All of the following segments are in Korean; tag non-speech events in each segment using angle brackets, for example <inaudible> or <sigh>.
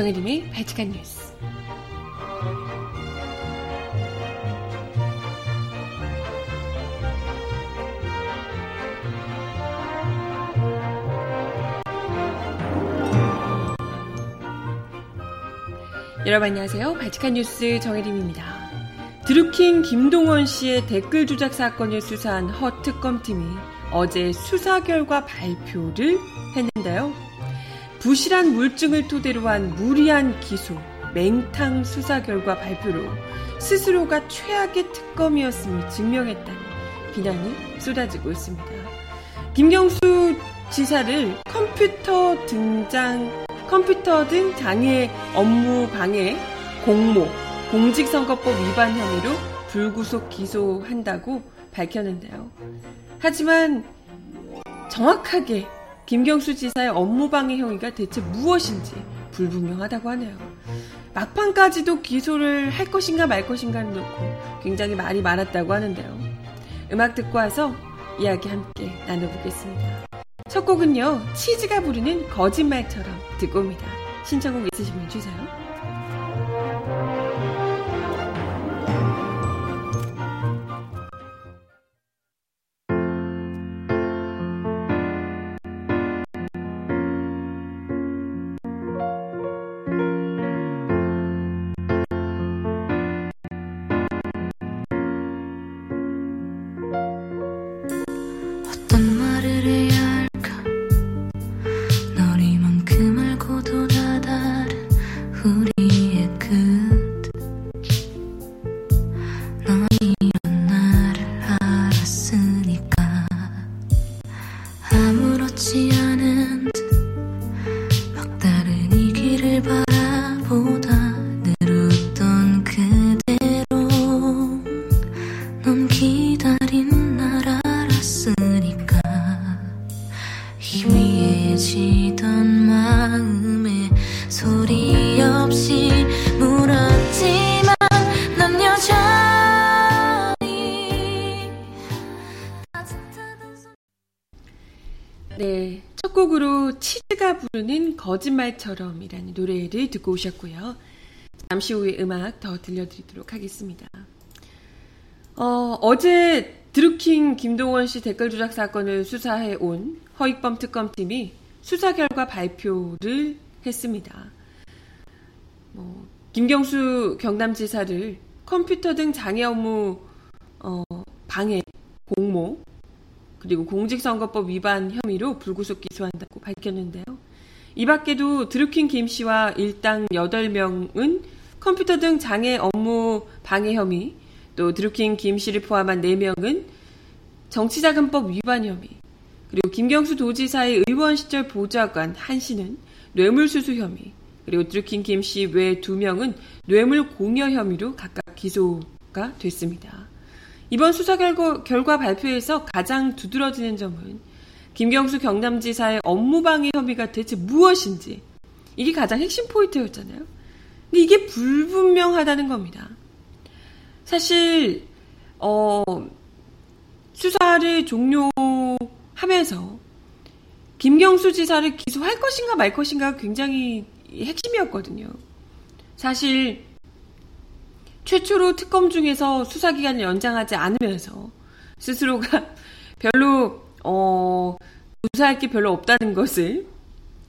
정혜림의 발칙한 뉴스. 여러분 안녕하세요. 발칙한 뉴스 정혜림입니다. 드루킹 김동원 씨의 댓글 조작 사건을 수사한 허 특검팀이 어제 수사 결과 발표를 했는데요. 부실한 물증을 토대로 한 무리한 기소, 맹탕 수사 결과 발표로 스스로가 최악의 특검이었음을 증명했다는 비난이 쏟아지고 있습니다. 김경수 지사를 컴퓨터 등장 컴퓨터 등 장애 업무 방해, 공모, 공직선거법 위반 혐의로 불구속 기소한다고 밝혔는데요. 하지만 정확하게 김경수 지사의 업무방해 행위가 대체 무엇인지 불분명하다고 하네요. 막판까지도 기소를 할 것인가 말 것인가를 놓고 굉장히 말이 많았다고 하는데요. 음악 듣고 와서 이야기 함께 나눠보겠습니다. 첫 곡은요, 치즈가 부르는 거짓말처럼 듣고 옵니다. 신청곡 있으시면 주세요. 부르는 거짓말처럼이라는 노래를 듣고 오셨고요. 잠시 후에 음악 더 들려드리도록 하겠습니다. 어, 어제 드루킹 김동원 씨 댓글 조작 사건을 수사해 온 허익범 특검팀이 수사 결과 발표를 했습니다. 뭐, 김경수 경남지사를 컴퓨터 등 장애 업무 어, 방해, 공모, 그리고 공직선거법 위반 혐의로 불구속 기소한다고 밝혔는데요. 이 밖에도 드루킹 김 씨와 일당 8명은 컴퓨터 등 장애 업무 방해 혐의, 또 드루킹 김 씨를 포함한 4명은 정치자금법 위반 혐의, 그리고 김경수 도지사의 의원 시절 보좌관 한 씨는 뇌물수수 혐의, 그리고 드루킹 김 씨 외 2명은 뇌물 공여 혐의로 각각 기소가 됐습니다. 이번 수사 결과, 결과 발표에서 가장 두드러지는 점은 김경수 경남지사의 업무방해 혐의가 대체 무엇인지 이게 가장 핵심 포인트였잖아요. 근데 이게 불분명하다는 겁니다. 사실 어, 수사를 종료하면서 김경수 지사를 기소할 것인가 말 것인가 굉장히 핵심이었거든요. 사실 최초로 특검 중에서 수사 기간을 연장하지 않으면서 스스로가 <laughs> 별로 어, 수사할 게 별로 없다는 것을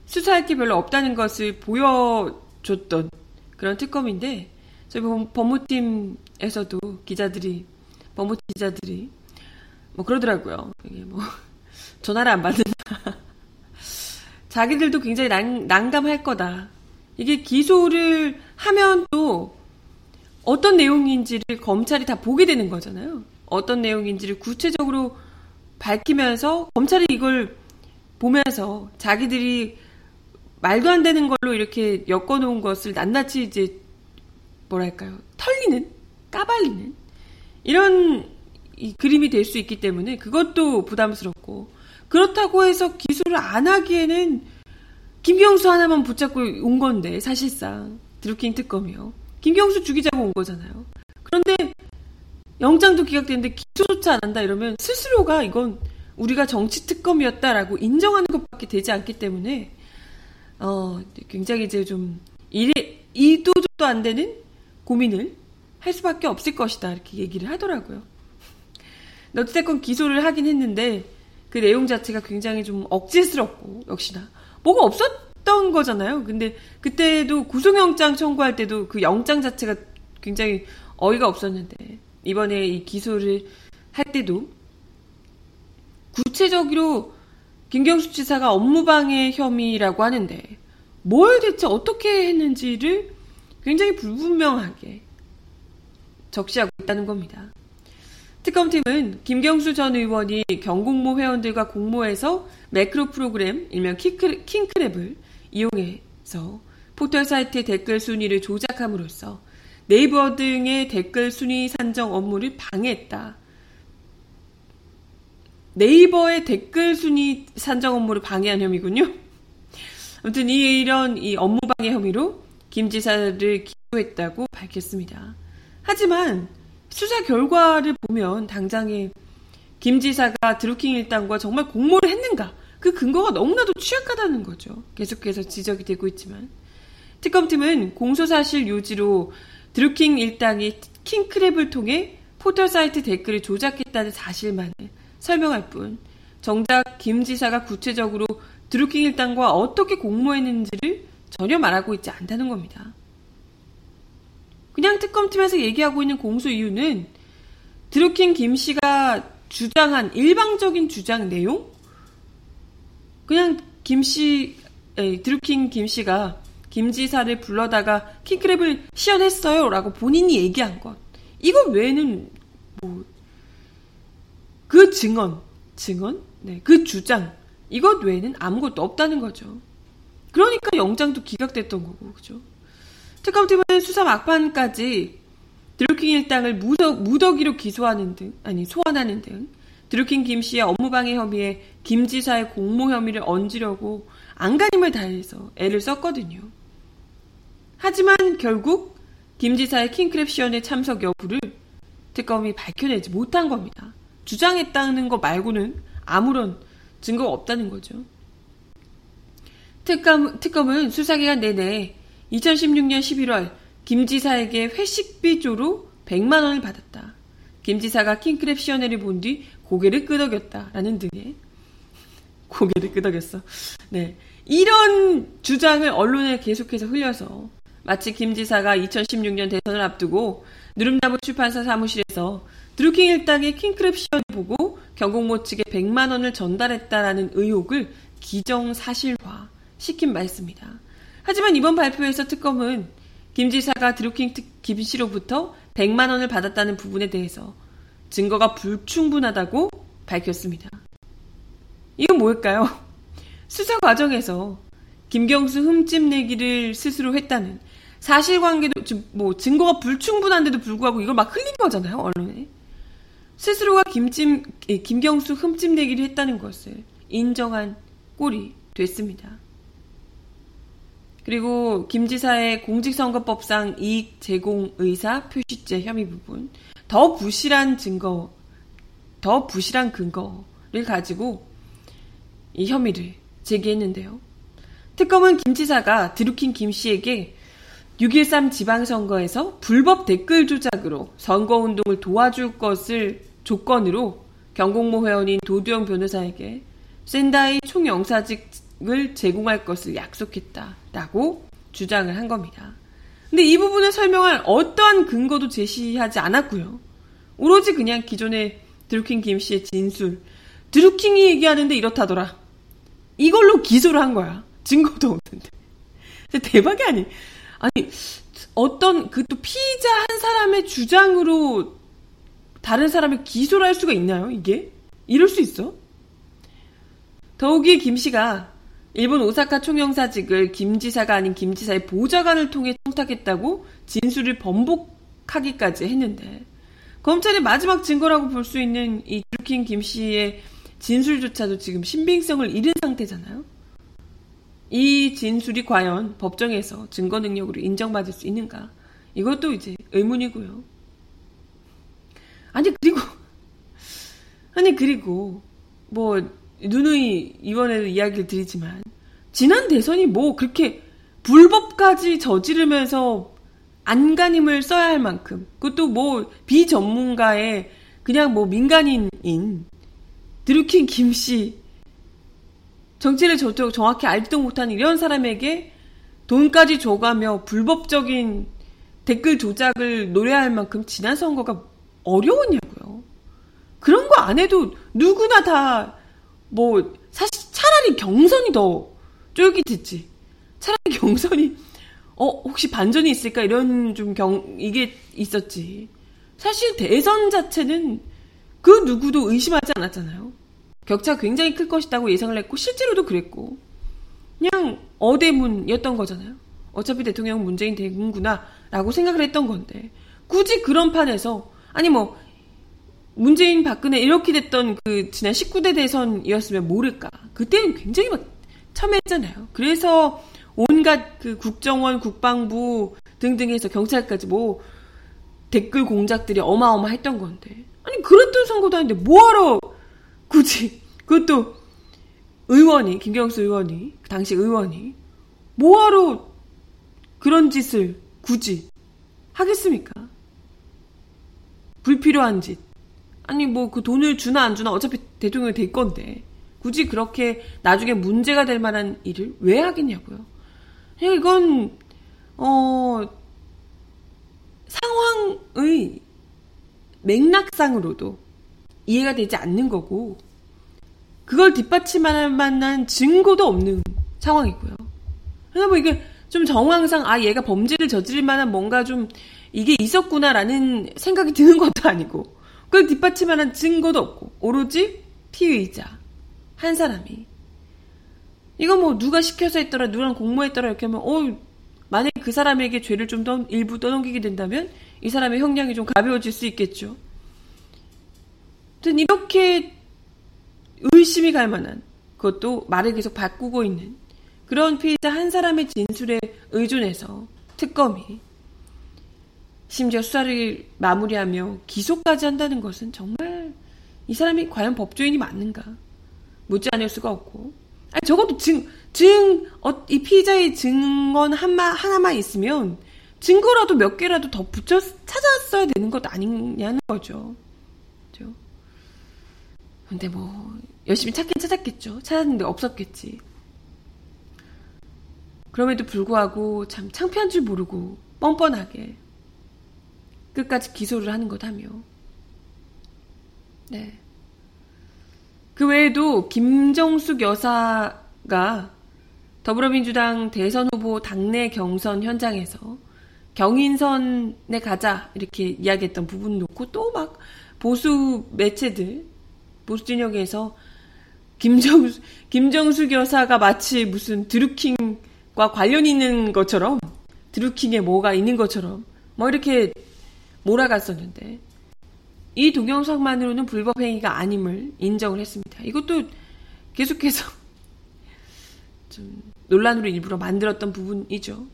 수사할 게 별로 없다는 것을 보여줬던 그런 특검인데 저희 법무팀에서도 기자들이 법무 기자들이 뭐 그러더라고요. 이게 뭐 <laughs> 전화를 안 받는다. <laughs> 자기들도 굉장히 난, 난감할 거다. 이게 기소를 하면 또 어떤 내용인지를 검찰이 다 보게 되는 거잖아요. 어떤 내용인지를 구체적으로 밝히면서 검찰이 이걸 보면서 자기들이 말도 안 되는 걸로 이렇게 엮어놓은 것을 낱낱이 이제 뭐랄까요? 털리는 까발리는 이런 그림이 될 수 있기 때문에 그것도 부담스럽고 그렇다고 해서 기소를 안 하기에는 김경수 하나만 붙잡고 온 건데 사실상 드루킹 특검이요. 김경수 죽이자고 온 거잖아요 영장도 기각되는데 기소조차 안 한다 이러면 스스로가 이건 우리가 정치 특검이었다라고 인정하는 것밖에 되지 않기 때문에 어, 굉장히 이제 좀 이래, 이도저도 안 되는 고민을 할 수밖에 없을 것이다. 이렇게 얘기를 하더라고요. 어찌됐건 기소를 하긴 했는데 그 내용 자체가 굉장히 좀 억지스럽고 역시나 뭐가 없었던 거잖아요. 근데 그때도 구속영장 청구할 때도 그 영장 자체가 굉장히 어이가 없었는데 이번에 이 기소를 할 때도 구체적으로 김경수 지사가 업무방해 혐의라고 하는데 뭘 대체 어떻게 했는지를 굉장히 불분명하게 적시하고 있다는 겁니다. 특검팀은 김경수 전 의원이 경공모 회원들과 공모해서 매크로 프로그램 일명 킹크랩, 킹크랩을 이용해서 포털 사이트의 댓글 순위를 조작함으로써 네이버 등의 댓글 순위 산정 업무를 방해했다. 네이버의 댓글 순위 산정 업무를 방해한 혐의군요. 아무튼 이런 이 업무 방해 혐의로 김 지사를 기소했다고 밝혔습니다. 하지만 수사 결과를 보면 당장에 김 지사가 드루킹 일당과 정말 공모를 했는가? 그 근거가 너무나도 취약하다는 거죠. 계속해서 지적이 되고 있지만. 특검팀은 공소사실 요지로 드루킹 일당이 킹크랩을 통해 포털 사이트 댓글을 조작했다는 사실만을 설명할 뿐, 정작 김 지사가 구체적으로 드루킹 일당과 어떻게 공모했는지를 전혀 말하고 있지 않다는 겁니다. 그냥 특검팀에서 얘기하고 있는 공소 이유는 드루킹 김 씨가 주장한 일방적인 주장 내용? 그냥 김 씨, 에, 드루킹 김 씨가 김 지사를 불러다가 킹크랩을 시연했어요. 라고 본인이 얘기한 것. 이거 외에는, 뭐, 그 증언, 증언? 네, 그 주장. 이것 외에는 아무것도 없다는 거죠. 그러니까 영장도 기각됐던 거고, 그죠? 특검팀은 수사 막판까지 드루킹 일당을 무덕, 무더기로 기소하는 등, 아니, 소환하는 등, 드루킹 김 씨의 업무방해 혐의에 김 지사의 공모 혐의를 얹으려고 안간힘을 다해서 애를 썼거든요. 하지만 결국 김 지사의 킹크랩 시연의 참석 여부를 특검이 밝혀내지 못한 겁니다. 주장했다는 거 말고는 아무런 증거가 없다는 거죠. 특검, 특검은 수사기간 내내 2016년 11월 김 지사에게 회식비조로 100만 원을 받았다. 김 지사가 킹크랩 시연회를 본 뒤 고개를 끄덕였다라는 등의 고개를 끄덕였어. 네. 이런 주장을 언론에 계속해서 흘려서 마치 김 지사가 2016년 대선을 앞두고 누름나무 출판사 사무실에서 드루킹 일당의 킹크랩 시연을 보고 경공모 측에 100만 원을 전달했다라는 의혹을 기정사실화 시킨 바 있습니다. 하지만 이번 발표에서 특검은 김 지사가 드루킹 김 씨로부터 100만 원을 받았다는 부분에 대해서 증거가 불충분하다고 밝혔습니다. 이건 뭘까요? 수사 과정에서 김경수 흠집 내기를 스스로 했다는 사실관계도 뭐 증거가 불충분한데도 불구하고 이걸 막 흘린 거잖아요 언론에 스스로가 김찜 김경수 흠집 내기를 했다는 것을 인정한 꼴이 됐습니다. 그리고 김 지사의 공직선거법상 이익 제공 의사 표시죄 혐의 부분 더 부실한 증거, 더 부실한 근거를 가지고 이 혐의를 제기했는데요. 특검은 김 지사가 드루킹 김 씨에게 6.13 지방선거에서 불법 댓글 조작으로 선거운동을 도와줄 것을 조건으로 경공모 회원인 도두영 변호사에게 샌다이 총영사직을 제공할 것을 약속했다라고 주장을 한 겁니다. 근데 이 부분을 설명할 어떠한 근거도 제시하지 않았고요. 오로지 그냥 기존의 드루킹 김 씨의 진술. 드루킹이 얘기하는데 이렇다더라. 이걸로 기소를 한 거야. 증거도 없는데. 대박이 아니. 아니, 어떤 그 또 피의자 한 사람의 주장으로 다른 사람을 기소를 할 수가 있나요, 이게? 이럴 수 있어? 더욱이 김 씨가 일본 오사카 총영사직을 김 지사가 아닌 김 지사의 보좌관을 통해 청탁했다고 진술을 번복하기까지 했는데 검찰의 마지막 증거라고 볼 수 있는 이 드루킹 김 씨의 진술조차도 지금 신빙성을 잃은 상태잖아요. 이 진술이 과연 법정에서 증거 능력으로 인정받을 수 있는가? 이것도 이제 의문이고요. 아니 그리고 <laughs> 아니 그리고 뭐 누누이 이번에도 이야기를 드리지만 지난 대선이 뭐 그렇게 불법까지 저지르면서 안간힘을 써야 할 만큼 그것도 뭐 비전문가의 그냥 뭐 민간인인 드루킹 김씨 정치를 저쪽 정확히 알지도 못하는 이런 사람에게 돈까지 줘가며 불법적인 댓글 조작을 노래할 만큼 지난 선거가 어려웠냐고요. 그런 거 안 해도 누구나 다 뭐 사실 차라리 경선이 더 쫄깃했지. 차라리 경선이 어 혹시 반전이 있을까 이런 좀 경 이게 있었지. 사실 대선 자체는 그 누구도 의심하지 않았잖아요. 격차 굉장히 클 것이라고 예상을 했고 실제로도 그랬고 그냥 어대문이었던 거잖아요. 어차피 대통령 문재인 되는구나라고 생각을 했던 건데 굳이 그런 판에서 아니 뭐 문재인 박근혜 이렇게 됐던 그 지난 19대 대선이었으면 모를까. 그때는 굉장히 막 첨예했잖아요. 그래서 온갖 그 국정원, 국방부 등등해서 경찰까지 뭐 댓글 공작들이 어마어마했던 건데. 아니 그랬던 선거도 아닌데 뭐하러 굳이 그것도 의원이 김경수 의원이 그 당시 의원이 뭐하러 그런 짓을 굳이 하겠습니까? 불필요한 짓. 아니 뭐 그 돈을 주나 안 주나 어차피 대통령이 될 건데 굳이 그렇게 나중에 문제가 될 만한 일을 왜 하겠냐고요. 이건 어 상황의 맥락상으로도 이해가 되지 않는 거고 그걸 뒷받침할 만한 증거도 없는 상황이고요. 그래서 뭐 이게 좀 정황상 아 얘가 범죄를 저지를 만한 뭔가 좀 이게 있었구나라는 생각이 드는 것도 아니고 그걸 뒷받침하는 증거도 없고 오로지 피의자 한 사람이 이거 뭐 누가 시켜서 했더라 누가 공모했더라 이렇게 하면 어 만약 그 사람에게 죄를 좀 더 일부 떠넘기게 된다면 이 사람의 형량이 좀 가벼워질 수 있겠죠. 이렇게 의심이 갈 만한 그것도 말을 계속 바꾸고 있는 그런 피해자 한 사람의 진술에 의존해서 특검이 심지어 수사를 마무리하며 기소까지 한다는 것은 정말 이 사람이 과연 법조인이 맞는가 묻지 않을 수가 없고 아니 적어도 증, 증, 어, 이 피의자의 증언 한마, 하나만 있으면 증거라도 몇 개라도 더 붙여 찾았어야 되는 것 아니냐는 거죠. 그죠? 근데 뭐, 열심히 찾긴 찾았겠죠. 찾았는데 없었겠지. 그럼에도 불구하고 참 창피한 줄 모르고 뻔뻔하게 끝까지 기소를 하는 것하며 네. 그 외에도 김정숙 여사가 더불어민주당 대선 후보 당내 경선 현장에서 경인선에 가자 이렇게 이야기했던 부분 놓고 또 막 보수 매체들 보수 진영에서 김정수 김정숙 여사가 마치 무슨 드루킹과 관련 있는 것처럼 드루킹에 뭐가 있는 것처럼 뭐 이렇게 몰아갔었는데 이 동영상만으로는 불법 행위가 아님을 인정을 했습니다. 이것도 계속해서 <laughs> 좀 논란으로 일부러 만들었던 부분이죠.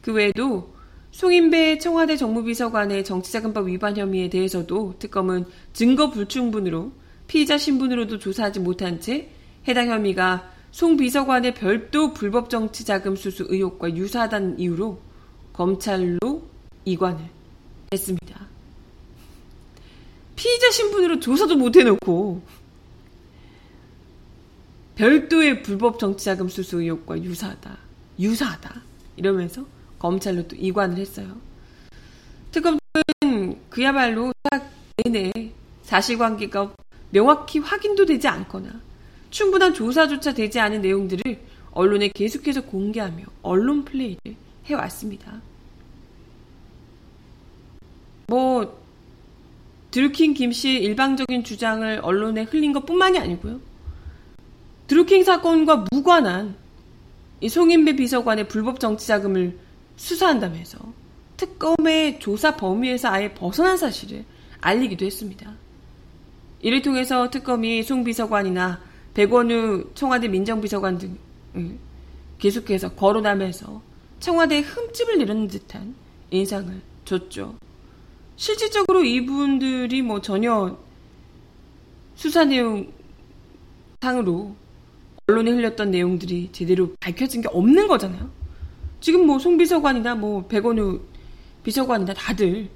그 외에도 송인배 청와대 정무비서관의 정치자금법 위반 혐의에 대해서도 특검은 증거 불충분으로 피의자 신분으로도 조사하지 못한 채 해당 혐의가 송 비서관의 별도 불법 정치 자금 수수 의혹과 유사하다는 이유로 검찰로 이관을 했습니다. 피의자 신분으로 조사도 못 해놓고 별도의 불법 정치 자금 수수 의혹과 유사하다. 유사하다. 이러면서 검찰로 또 이관을 했어요. 특검은 그야말로 딱 내내 사실관계가 명확히 확인도 되지 않거나 충분한 조사조차 되지 않은 내용들을 언론에 계속해서 공개하며 언론 플레이를 해왔습니다. 뭐 드루킹 김 씨의 일방적인 주장을 언론에 흘린 것 뿐만이 아니고요. 드루킹 사건과 무관한 이 송인배 비서관의 불법 정치 자금을 수사한다면서 특검의 조사 범위에서 아예 벗어난 사실을 알리기도 했습니다. 이를 통해서 특검이 송 비서관이나 백원우 청와대 민정비서관 등을 계속해서 거론하면서 청와대에 흠집을 내려는 듯한 인상을 줬죠. 실질적으로 이분들이 뭐 전혀 수사 내용 상으로 언론에 흘렸던 내용들이 제대로 밝혀진 게 없는 거잖아요. 지금 뭐 송 비서관이나 뭐 백원우 비서관이나 다들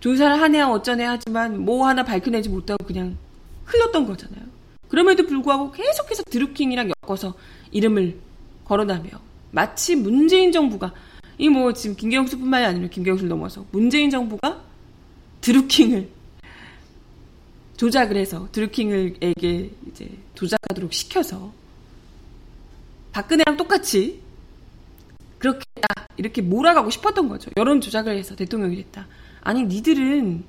조사를 하네 어쩌네 하지만 뭐 하나 밝혀내지 못하고 그냥 흘렀던 거잖아요. 그럼에도 불구하고 계속해서 드루킹이랑 엮어서 이름을 거론하며 마치 문재인 정부가 이 뭐 지금 김경수뿐만이 아니라 김경수를 넘어서 문재인 정부가 드루킹을 조작을 해서 드루킹을에게 이제 조작하도록 시켜서 박근혜랑 똑같이 그렇게 다 이렇게 몰아가고 싶었던 거죠. 여론 조작을 해서 대통령이 됐다. 아니 니들은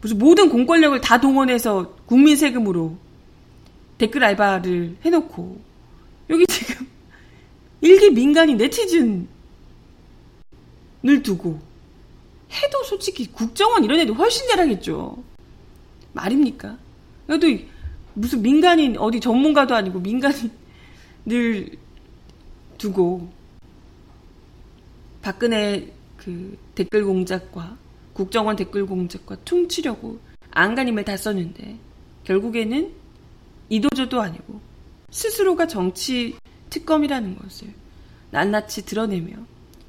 무슨 모든 공권력을 다 동원해서 국민 세금으로 댓글 알바를 해놓고 여기 지금 <laughs> 일개 민간인 네티즌을 두고 해도 솔직히 국정원 이런 애들 훨씬 잘하겠죠. 말입니까? 그래도 무슨 민간인 어디 전문가도 아니고 민간인을 두고 박근혜 그 댓글 공작과 국정원 댓글 공작과 퉁치려고 안간힘을 다 썼는데 결국에는 이도저도 아니고 스스로가 정치 특검이라는 것을 낱낱이 드러내며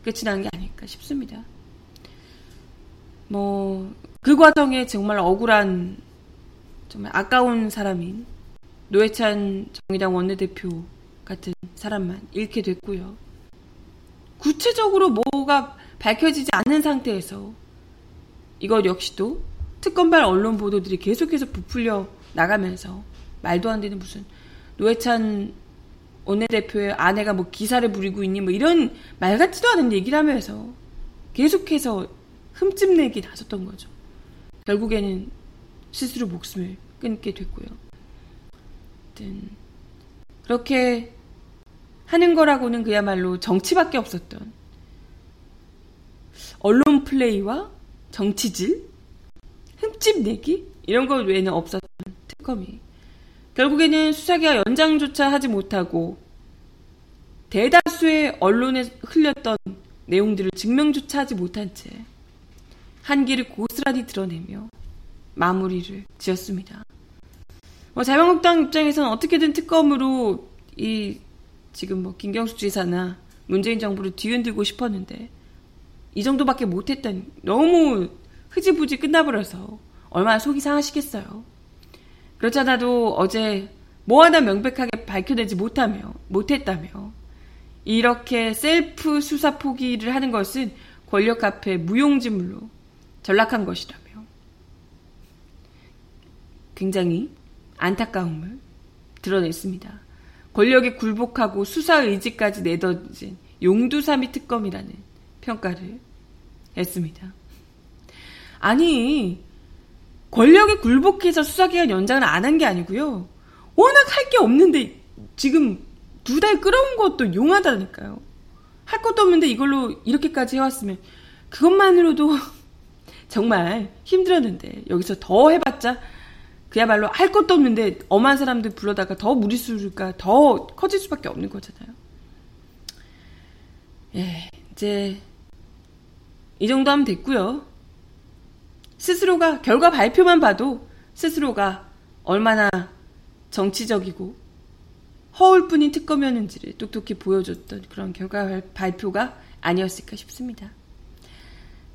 끝이 난 게 아닐까 싶습니다. 뭐, 그 과정에 정말 억울한, 정말 아까운 사람인 노회찬 정의당 원내대표 같은 사람만 잃게 됐고요. 구체적으로 뭐가 밝혀지지 않는 상태에서 이것 역시도 특검발 언론 보도들이 계속해서 부풀려 나가면서 말도 안 되는 무슨 노회찬 원내대표의 아내가 뭐 기사를 부리고 있니 뭐 이런 말 같지도 않은 얘기를 하면서 계속해서 흠집 내기 나섰던 거죠. 결국에는 스스로 목숨을 끊게 됐고요. 그렇게 하는 거라고는 그야말로 정치밖에 없었던 언론 플레이와 정치질, 흠집 내기 이런 것 외에는 없었던 특검이 결국에는 수사기가 연장조차 하지 못하고 대다수의 언론에 흘렸던 내용들을 증명조차 하지 못한 채 한계를 고스란히 드러내며 마무리를 지었습니다. 뭐 자유한국당 입장에서는 어떻게든 특검으로 이 지금 뭐 김경수 지사나 문재인 정부를 뒤흔들고 싶었는데 이 정도밖에 못했다니 너무 흐지부지 끝나버려서 얼마나 속이 상하시겠어요. 그렇잖아도 어제 뭐 하나 명백하게 밝혀내지 못하며 못했다며 이렇게 셀프 수사 포기를 하는 것은 권력 앞에 무용지물로 전락한 것이라며 굉장히 안타까움을 드러냈습니다. 권력에 굴복하고 수사 의지까지 내던진 용두사미 특검이라는 평가를 했습니다. 아니, 권력에 굴복해서 수사기간 연장을 안 한 게 아니고요. 워낙 할 게 없는데 지금 두 달 끌어온 것도 용하다니까요. 할 것도 없는데 이걸로 이렇게까지 해왔으면 그것만으로도 <laughs> 정말 힘들었는데 여기서 더 해봤자 그야말로 할 것도 없는데 엄한 사람들 불러다가 더 무리수가 더 커질 수밖에 없는 거잖아요. 예, 이제 이 정도 하면 됐고요. 스스로가 결과 발표만 봐도 스스로가 얼마나 정치적이고 허울뿐인 특검이었는지를 똑똑히 보여줬던 그런 결과 발표가 아니었을까 싶습니다.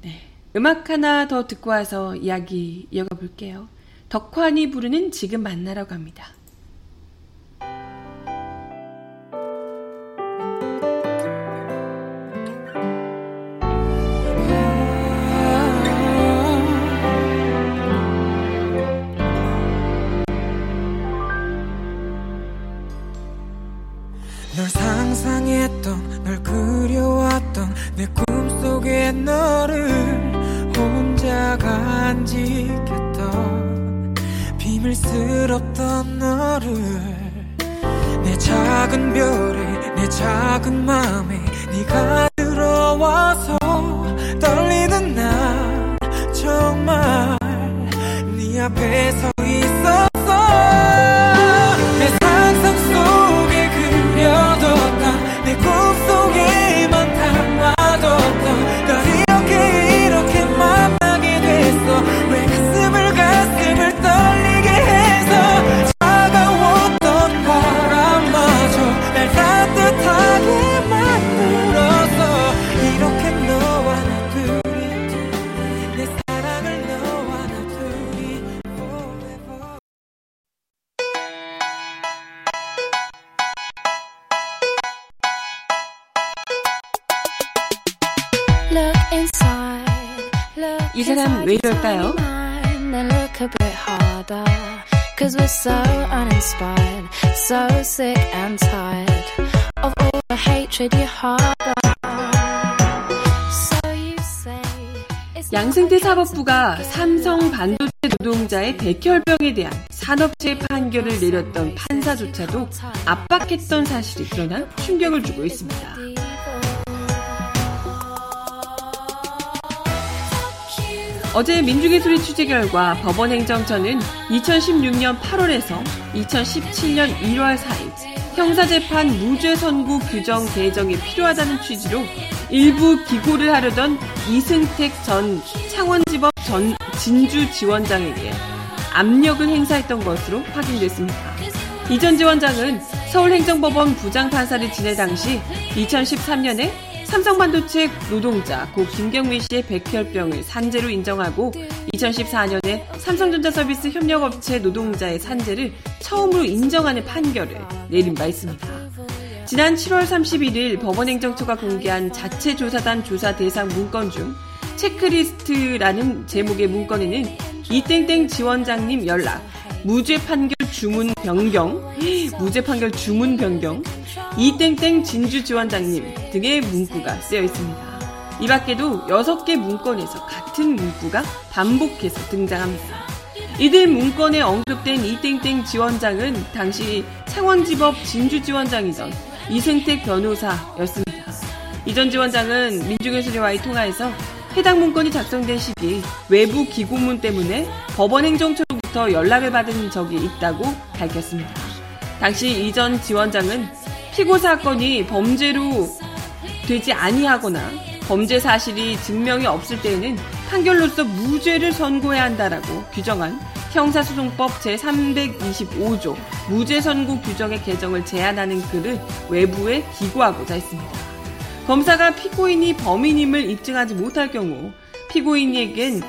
네. 음악 하나 더 듣고 와서 이야기 이어가 볼게요. 덕환이 부르는 지금 만나러 갑니다. 너를 혼자 간직했던 비밀스럽던 너를 내 작은 별에 내 작은 맘에 네가 들어와서 떨리는 날 정말 네 앞에 서 so sick and tired of all the hatred you harbor. So you say 양승태 사법부가 삼성 반도체 노동자의 백혈병에 대한 산업체 판결을 내렸던 판사조차도 압박했던 사실이 드러나 충격을 주고 있습니다. 어제 소리 취재 결과 법원 행정처는 2016년 8월에서 2017년 1월 사이 형사재판 무죄 선고 규정 개정이 필요하다는 취지로 일부 기고를 하려던 이승택 전 창원지법 전 진주 지원장에게 압력을 행사했던 것으로 확인됐습니다. 이 전 지원장은 서울행정법원 부장판사를 지내 당시 2013년에 삼성반도체 노동자 고 김경미 씨의 백혈병을 산재로 인정하고 2014년에 삼성전자 서비스 협력업체 노동자의 산재를 처음으로 인정하는 판결을 내린 바 있습니다. 지난 7월 31일 법원행정처가 공개한 자체 조사단 조사 대상 문건 중 체크리스트라는 제목의 문건에는 이땡땡 지원장님 연락, 무죄 판결 주문 변경, 무죄 판결 주문 변경, 이땡땡 진주지원장님 등의 문구가 쓰여 있습니다. 이 밖에도 6개 문건에서 같은 문구가 반복해서 등장합니다. 이들 문건에 언급된 이땡땡 지원장은 당시 창원지법 진주지원장이던 이승택 변호사였습니다. 이전 지원장은 민중예술회와의 통화에서 해당 문건이 작성된 시기 외부 기고문 때문에 법원 행정처로부터 연락을 받은 적이 있다고 밝혔습니다. 당시 이전 지원장은 피고 사건이 범죄로 되지 아니하거나 범죄 사실이 증명이 없을 때에는 판결로서 무죄를 선고해야 한다라고 규정한 형사소송법 제325조 무죄 선고 규정의 개정을 제안하는 글을 외부에 기고하고자 했습니다. 검사가 피고인이 범인임을 입증하지 못할 경우 피고인에겐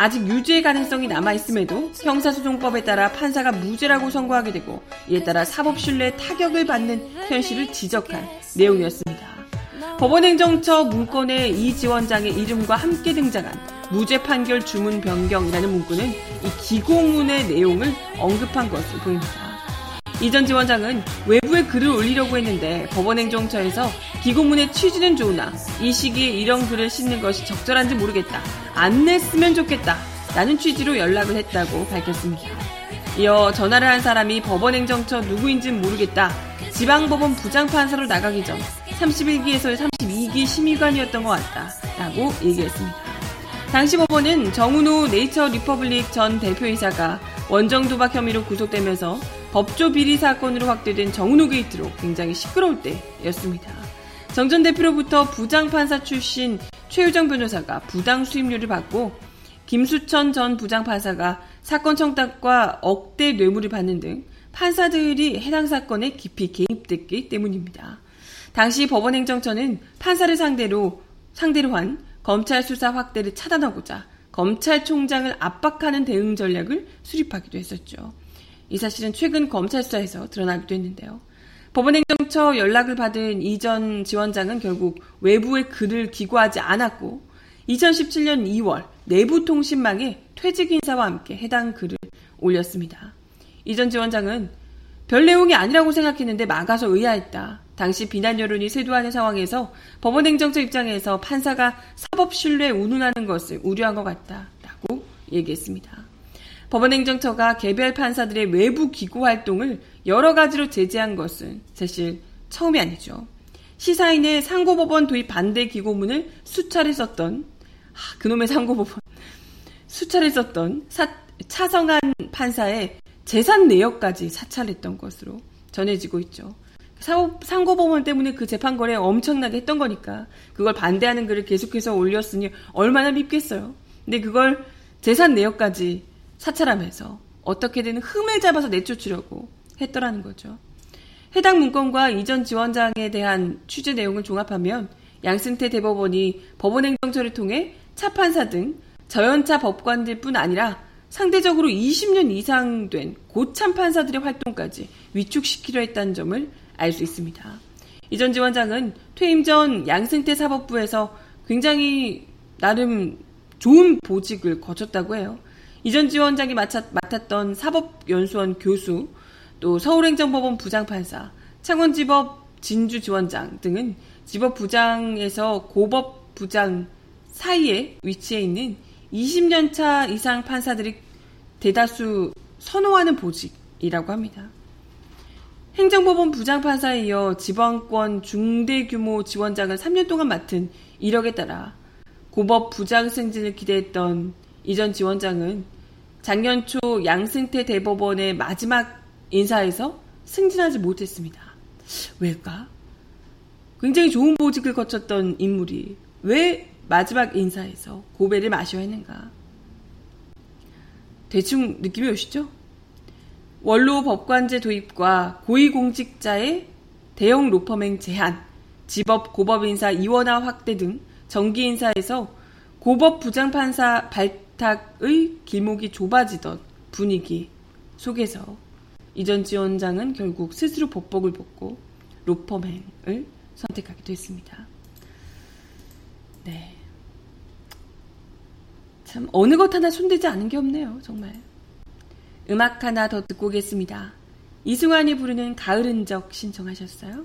아직 유죄의 가능성이 남아있음에도 형사소송법에 따라 판사가 무죄라고 선고하게 되고 이에 따라 사법신뢰에 타격을 받는 현실을 지적한 내용이었습니다. 법원행정처 문건에 이 지원장의 이름과 함께 등장한 무죄 판결 주문 변경이라는 문구는 이 기고문의 내용을 언급한 것으로 보입니다. 이전 지원장은 외부에 글을 올리려고 했는데 법원행정처에서 기고문의 취지는 좋으나 이 시기에 이런 글을 싣는 것이 적절한지 모르겠다. 안 냈으면 좋겠다. 라는 취지로 연락을 했다고 밝혔습니다. 이어 전화를 한 사람이 법원행정처 누구인지는 모르겠다. 지방법원 부장판사로 나가기 전 31기에서 32기 심의관이었던 것 같다. 라고 얘기했습니다. 당시 법원은 정운호 네이처 리퍼블릭 전 대표이사가 원정 도박 혐의로 구속되면서 법조 비리 사건으로 확대된 정운호 게이트로 굉장히 시끄러울 때였습니다. 정 전 대표로부터 부장판사 출신 최유정 변호사가 부당 수임료를 받고 김수천 전 부장판사가 사건 청탁과 억대 뇌물을 받는 등 판사들이 해당 사건에 깊이 개입됐기 때문입니다. 당시 법원행정처는 판사를 상대로 상대로 한 검찰 수사 확대를 차단하고자 검찰총장을 압박하는 대응 전략을 수립하기도 했었죠. 이 사실은 최근 검찰 수사에서 드러나기도 했는데요. 법원행정처 연락을 받은 이전 지원장은 결국 외부의 글을 기고하지 않았고 2017년 2월 내부 통신망에 퇴직 인사와 함께 해당 글을 올렸습니다. 이전 지원장은 별 내용이 아니라고 생각했는데 막아서 의아했다. 당시 비난 여론이 쇄도하는 상황에서 법원행정처 입장에서 판사가 사법 신뢰에 운운하는 것을 우려한 것 같다. 라고 얘기했습니다. 법원행정처가 개별 판사들의 외부 기고 활동을 여러 가지로 제재한 것은 사실 처음이 아니죠. 시사인의 상고법원 도입 반대 기고문을 수차례 썼던 아, 그놈의 상고법원 수차례 썼던 사, 차성한 판사의 재산 내역까지 사찰했던 것으로 전해지고 있죠. 상고법원 때문에 그 재판 거래 엄청나게 했던 거니까 그걸 반대하는 글을 계속해서 올렸으니 얼마나 밉겠어요. 근데 그걸 재산 내역까지 사찰하면서 어떻게든 흠을 잡아서 내쫓으려고 했더라는 거죠. 해당 문건과 이전 지원장에 대한 취재 내용을 종합하면 양승태 대법원이 법원행정처를 통해 차판사 등 저연차 법관들 뿐 아니라 상대적으로 20년 이상 된 고참 판사들의 활동까지 위축시키려 했다는 점을 알 수 있습니다. 이전 지원장은 퇴임 전 양승태 사법부에서 굉장히 나름 좋은 보직을 거쳤다고 해요. 이전 지원장이 맡았던 사법연수원 교수, 또 서울행정법원 부장판사, 창원지법 진주지원장 등은 지법 부장에서 고법 부장 사이에 위치해 있는 20년 차 이상 판사들이 대다수 선호하는 보직이라고 합니다. 행정법원 부장판사에 이어 지방권 중대 규모 지원장을 3년 동안 맡은 이력에 따라 고법 부장 승진을 기대했던 이전 지원장은 작년 초 양승태 대법원의 마지막 인사에서 승진하지 못했습니다. 왜일까? 굉장히 좋은 보직을 거쳤던 인물이 왜 마지막 인사에서 고배를 마셔야 했는가? 대충 느낌이 오시죠? 원로 법관제 도입과 고위공직자의 대형 로펌행 제한, 지법 고법 인사 이원화 확대 등 정기 인사에서 고법 부장판사 발 탁의 길목이 좁아지던 분위기 속에서 이전 지원장은 결국 스스로 법복을 벗고 로펌행을 선택하기도 했습니다. 네. 참 어느 것 하나 손대지 않은 게 없네요, 정말. 음악 하나 더 듣고 오겠습니다. 이승환이 부르는 가을 흔적 신청하셨어요?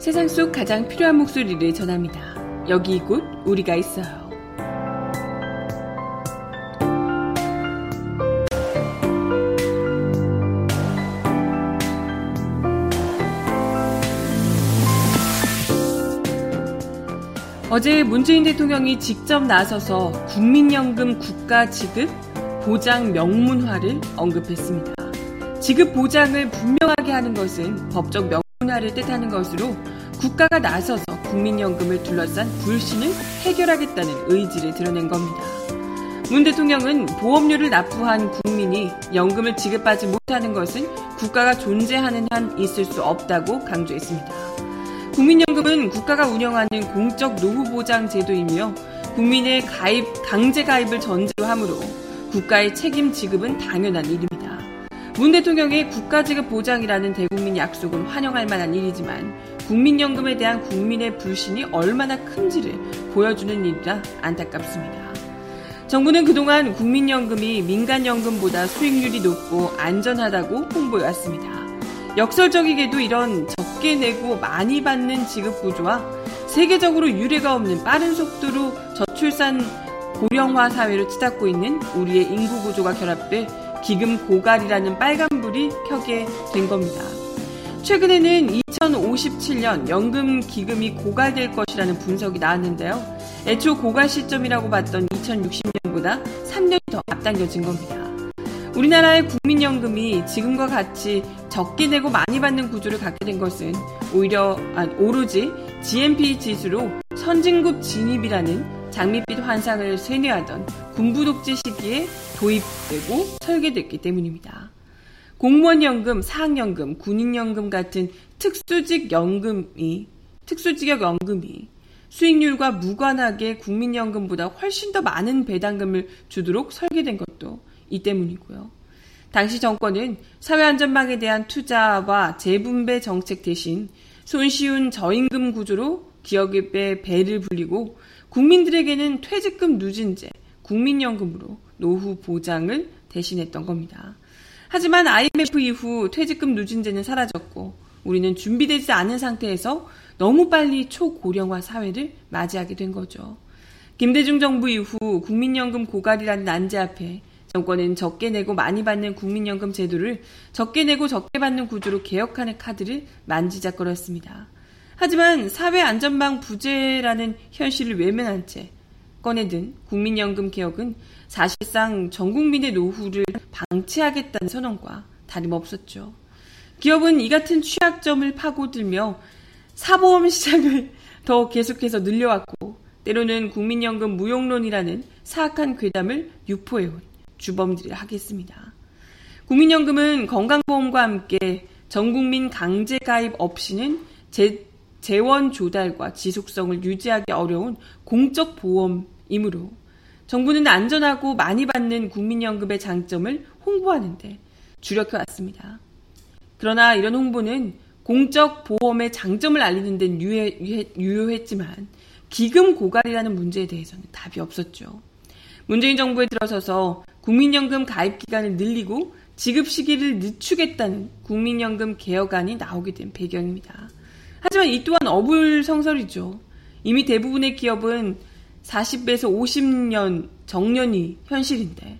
세상 속 가장 필요한 목소리를 전합니다. 여기 이곳 우리가 있어요. 어제 문재인 대통령이 직접 나서서 국민연금 국가 지급 보장 명문화를 언급했습니다. 지급 보장을 분명하게 하는 것은 법적 명 문화를 뜻하는 것으로 국가가 나서서 국민연금을 둘러싼 불신을 해결하겠다는 의지를 드러낸 겁니다. 문 대통령은 보험료를 납부한 국민이 연금을 지급하지 못하는 것은 국가가 존재하는 한 있을 수 없다고 강조했습니다. 국민연금은 국가가 운영하는 공적 노후보장 제도이며 국민의 가입, 강제 가입을 전제로 하므로 국가의 책임 지급은 당연한 일입니다. 문 대통령의 국가지급 보장이라는 대국민 약속은 환영할 만한 일이지만 국민연금에 대한 국민의 불신이 얼마나 큰지를 보여주는 일이라 안타깝습니다. 정부는 그동안 국민연금이 민간연금보다 수익률이 높고 안전하다고 홍보해왔습니다. 역설적이게도 이런 적게 내고 많이 받는 지급 구조와 세계적으로 유례가 없는 빠른 속도로 저출산 고령화 사회로 치닫고 있는 우리의 인구 구조가 결합돼 기금 고갈이라는 빨간불이 켜게 된 겁니다. 최근에는 2057년 연금 기금이 고갈될 것이라는 분석이 나왔는데요. 애초 고갈 시점이라고 봤던 2060년보다 3년이 더 앞당겨진 겁니다. 우리나라의 국민연금이 지금과 같이 적게 내고 많이 받는 구조를 갖게 된 것은 오히려 아, 오로지 GNP 지수로 선진국 진입이라는 장밋빛 환상을 쇠뇌하던 군부 독재 시기에 도입되고 설계됐기 때문입니다. 공무원연금, 사학연금, 군인연금 같은 특수직 연금이 특수직역 연금이 수익률과 무관하게 국민연금보다 훨씬 더 많은 배당금을 주도록 설계된 것도 이 때문이고요. 당시 정권은 사회안전망에 대한 투자와 재분배 정책 대신 손쉬운 저임금 구조로 기업의 배를 불리고 국민들에게는 퇴직금 누진제, 국민연금으로 노후 보장을 대신했던 겁니다. 하지만 IMF 이후 퇴직금 누진제는 사라졌고 우리는 준비되지 않은 상태에서 너무 빨리 초고령화 사회를 맞이하게 된 거죠. 김대중 정부 이후 국민연금 고갈이라는 난제 앞에 정권은 적게 내고 많이 받는 국민연금 제도를 적게 내고 적게 받는 구조로 개혁하는 카드를 만지작거렸습니다. 하지만 사회안전망 부재라는 현실을 외면한 채 꺼내든 국민연금 개혁은 사실상 전 국민의 노후를 방치하겠다는 선언과 다름없었죠. 기업은 이 같은 취약점을 파고들며 사보험 시장을 <laughs> 더 계속해서 늘려왔고 때로는 국민연금 무용론이라는 사악한 괴담을 유포해온 주범들이 하겠습니다. 국민연금은 건강보험과 함께 전국민 강제 가입 없이는 재, 재원 조달과 지속성을 유지하기 어려운 공적 보험이므로 정부는 안전하고 많이 받는 국민연금의 장점을 홍보하는데 주력해 왔습니다. 그러나 이런 홍보는 공적 보험의 장점을 알리는 데는 유효, 했지만 기금 고갈이라는 문제에 대해서는 답이 없었죠. 문재인 정부에 들어서서 국민연금 가입 기간을 늘리고 지급 시기를 늦추겠다는 국민연금 개혁안이 나오게 된 배경입니다. 하지만 이 또한 어불성설이죠. 이미 대부분의 기업은 40에서 50년 정년이 현실인데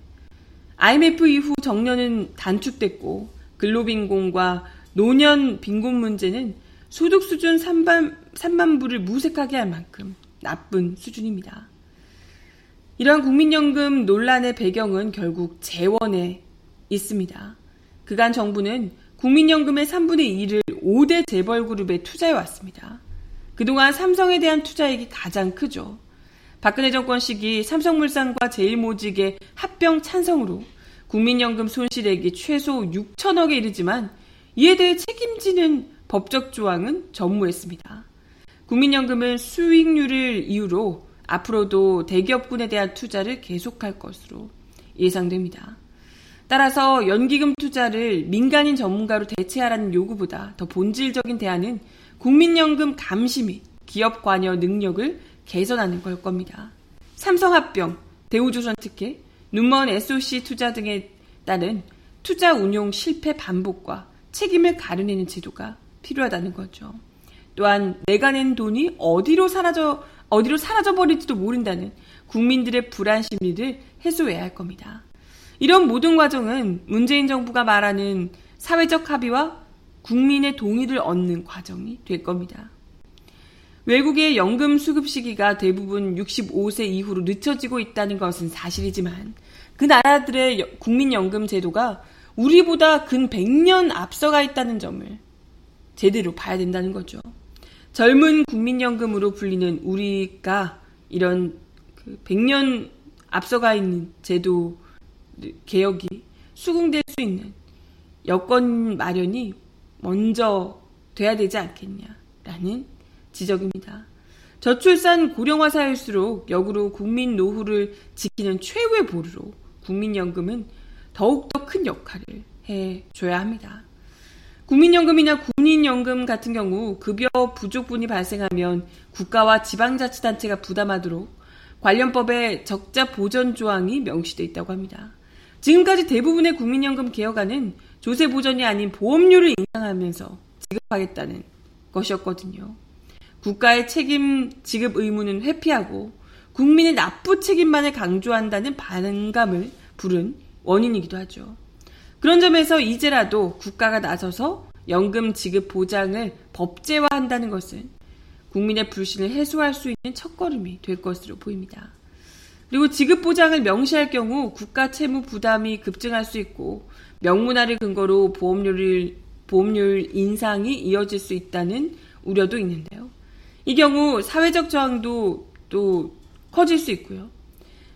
IMF 이후 정년은 단축됐고 근로빈곤과 노년 빈곤 문제는 소득 수준 3만, 3만 불을 무색하게 할 만큼 나쁜 수준입니다. 이러한 국민연금 논란의 배경은 결국 재원에 있습니다. 그간 정부는 국민연금의 3분의 2를 5대 재벌 그룹에 투자해 왔습니다. 그동안 삼성에 대한 투자액이 가장 크죠. 박근혜 정권 시기 삼성물산과 제일모직의 합병 찬성으로 국민연금 손실액이 최소 6천억에 이르지만 이에 대해 책임지는 법적 조항은 전무했습니다. 국민연금은 수익률을 이유로 앞으로도 대기업군에 대한 투자를 계속할 것으로 예상됩니다. 따라서 연기금 투자를 민간인 전문가로 대체하라는 요구보다 더 본질적인 대안은 국민연금 감시 및 기업 관여 능력을 개선하는 걸 겁니다. 삼성합병, 대우조선 특혜, 눈먼 SOC 투자 등에 따른 투자 운용 실패 반복과 책임을 가려내는 제도가 필요하다는 거죠. 또한 내가 낸 돈이 어디로 사라져 어디로 사라져 버릴지도 모른다는 국민들의 불안 심리를 해소해야 할 겁니다. 이런 모든 과정은 문재인 정부가 말하는 사회적 합의와 국민의 동의를 얻는 과정이 될 겁니다. 외국의 연금 수급 시기가 대부분 65세 이후로 늦춰지고 있다는 것은 사실이지만 그 나라들의 국민연금 제도가 우리보다 근 100년 앞서가 있다는 점을 제대로 봐야 된다는 거죠. 젊은 국민연금으로 불리는 우리가 이런 그 100년 앞서가 있는 제도 개혁이 수긍될 수 있는 여건 마련이 먼저 돼야 되지 않겠냐라는 지적입니다. 저출산 고령화 사회일수록 역으로 국민 노후를 지키는 최후의 보루로 국민연금은 더욱더 큰 역할을 해줘야 합니다. 국민연금이나 군인연금 같은 경우 급여 부족분이 발생하면 국가와 지방자치단체가 부담하도록 관련법에 적자 보전 조항이 명시되어 있다고 합니다. 지금까지 대부분의 국민연금 개혁안은 조세 보전이 아닌 보험료를 인상하면서 지급하겠다는 것이었거든요. 국가의 책임 지급 의무는 회피하고 국민의 납부 책임만을 강조한다는 반감을 부른 원인이기도 하죠. 그런 점에서 이제라도 국가가 나서서 연금 지급 보장을 법제화한다는 것은 국민의 불신을 해소할 수 있는 첫걸음이 될 것으로 보입니다. 그리고 지급 보장을 명시할 경우 국가 채무 부담이 급증할 수 있고 명문화를 근거로 보험료를 보험료율 인상이 이어질 수 있다는 우려도 있는데요. 이 경우 사회적 저항도 또 커질 수 있고요.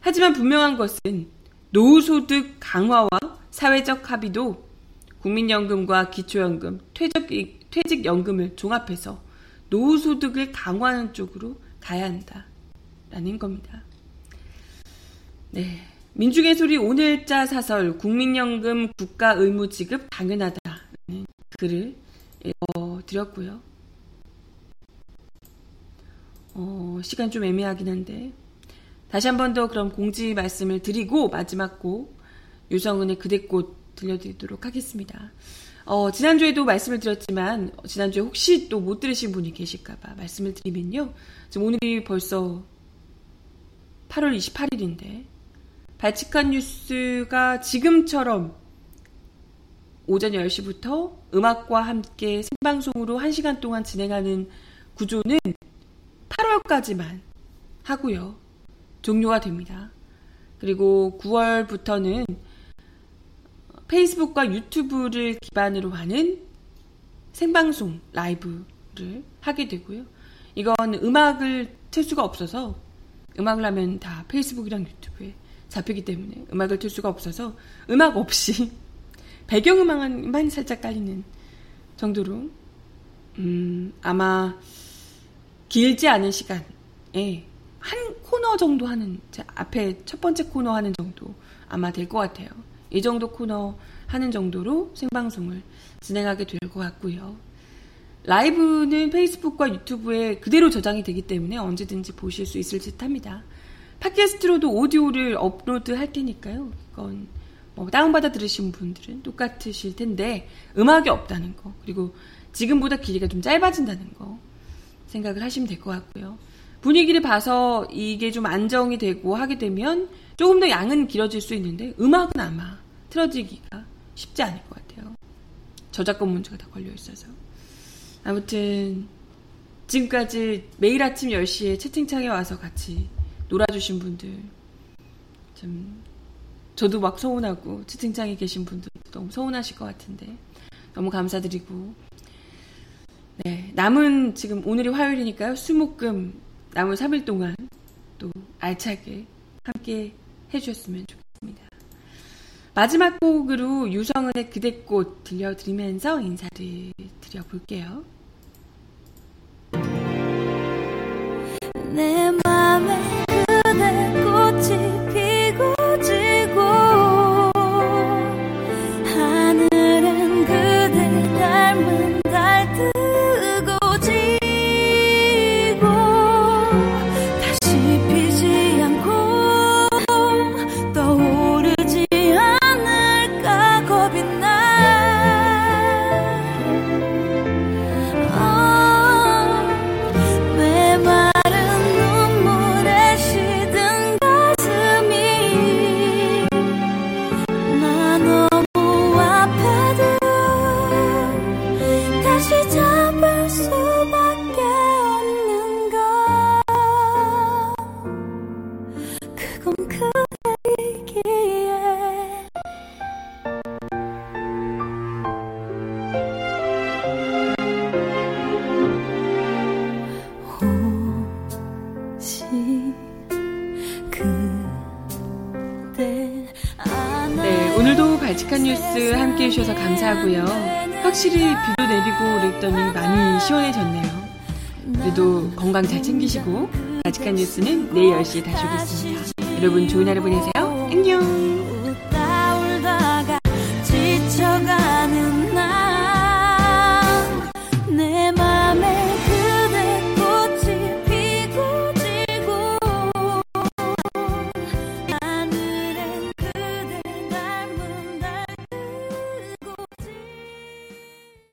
하지만 분명한 것은 노후소득 강화와 사회적 합의도 국민연금과 기초연금, 퇴직, 퇴직연금을 종합해서 노후소득을 강화하는 쪽으로 가야 한다라는 겁니다. 네. 민중의 소리 오늘자 사설 국민연금 국가 의무 지급 당연하다라는 글을 어, 드렸고요. 어, 시간 좀 애매하긴 한데 다시 한 번 더 그럼 공지 말씀을 드리고 마지막 곡 유성은의 그대꽃 들려드리도록 하겠습니다. 어, 지난주에도 말씀을 드렸지만 지난주에 혹시 또 못 들으신 분이 계실까봐 말씀을 드리면요. 지금 오늘이 벌써 8월 28일인데 발칙한 뉴스가 지금처럼 오전 10시부터 음악과 함께 생방송으로 1시간 동안 진행하는 구조는 8월까지만 하고요. 종료가 됩니다. 그리고 9월부터는 페이스북과 유튜브를 기반으로 하는 생방송 라이브를 하게 되고요. 이건 음악을 틀 수가 없어서 음악을 하면 다 페이스북이랑 유튜브에 잡히기 때문에 음악을 틀 수가 없어서 음악 없이 <laughs> 배경음악만 살짝 깔리는 정도로 음, 아마 길지 않은 시간에 한 코너 정도 하는 앞에 첫 번째 코너 하는 정도 아마 될 것 같아요. 이 정도 코너 하는 정도로 생방송을 진행하게 될 것 같고요. 라이브는 페이스북과 유튜브에 그대로 저장이 되기 때문에 언제든지 보실 수 있을 듯 합니다. 팟캐스트로도 오디오를 업로드 할 테니까요. 그건 뭐 다운받아 들으신 분들은 똑같으실 텐데 음악이 없다는 거 그리고 지금보다 길이가 좀 짧아진다는 거 생각을 하시면 될 것 같고요. 분위기를 봐서 이게 좀 안정이 되고 하게 되면 조금 더 양은 길어질 수 있는데 음악은 아마 틀어지기가 쉽지 않을 것 같아요. 저작권 문제가 다 걸려 있어서. 아무튼 지금까지 매일 아침 10시에 채팅창에 와서 같이 놀아주신 분들 좀 저도 막 서운하고 채팅창에 계신 분들 너무 서운하실 것 같은데 너무 감사드리고 네 남은 지금 오늘이 화요일이니까요 수목금 남은 3일 동안 또 알차게 함께 해주셨으면 좋겠습니다. 마지막 곡으로 유성은의 그대꽃 들려드리면서 인사를 드려볼게요. 내맘 건강 잘 챙기시고 아직한 뉴스는 내일 10시에 다시 오겠습니다. 여러분 좋은 하루 보내세요. 안녕!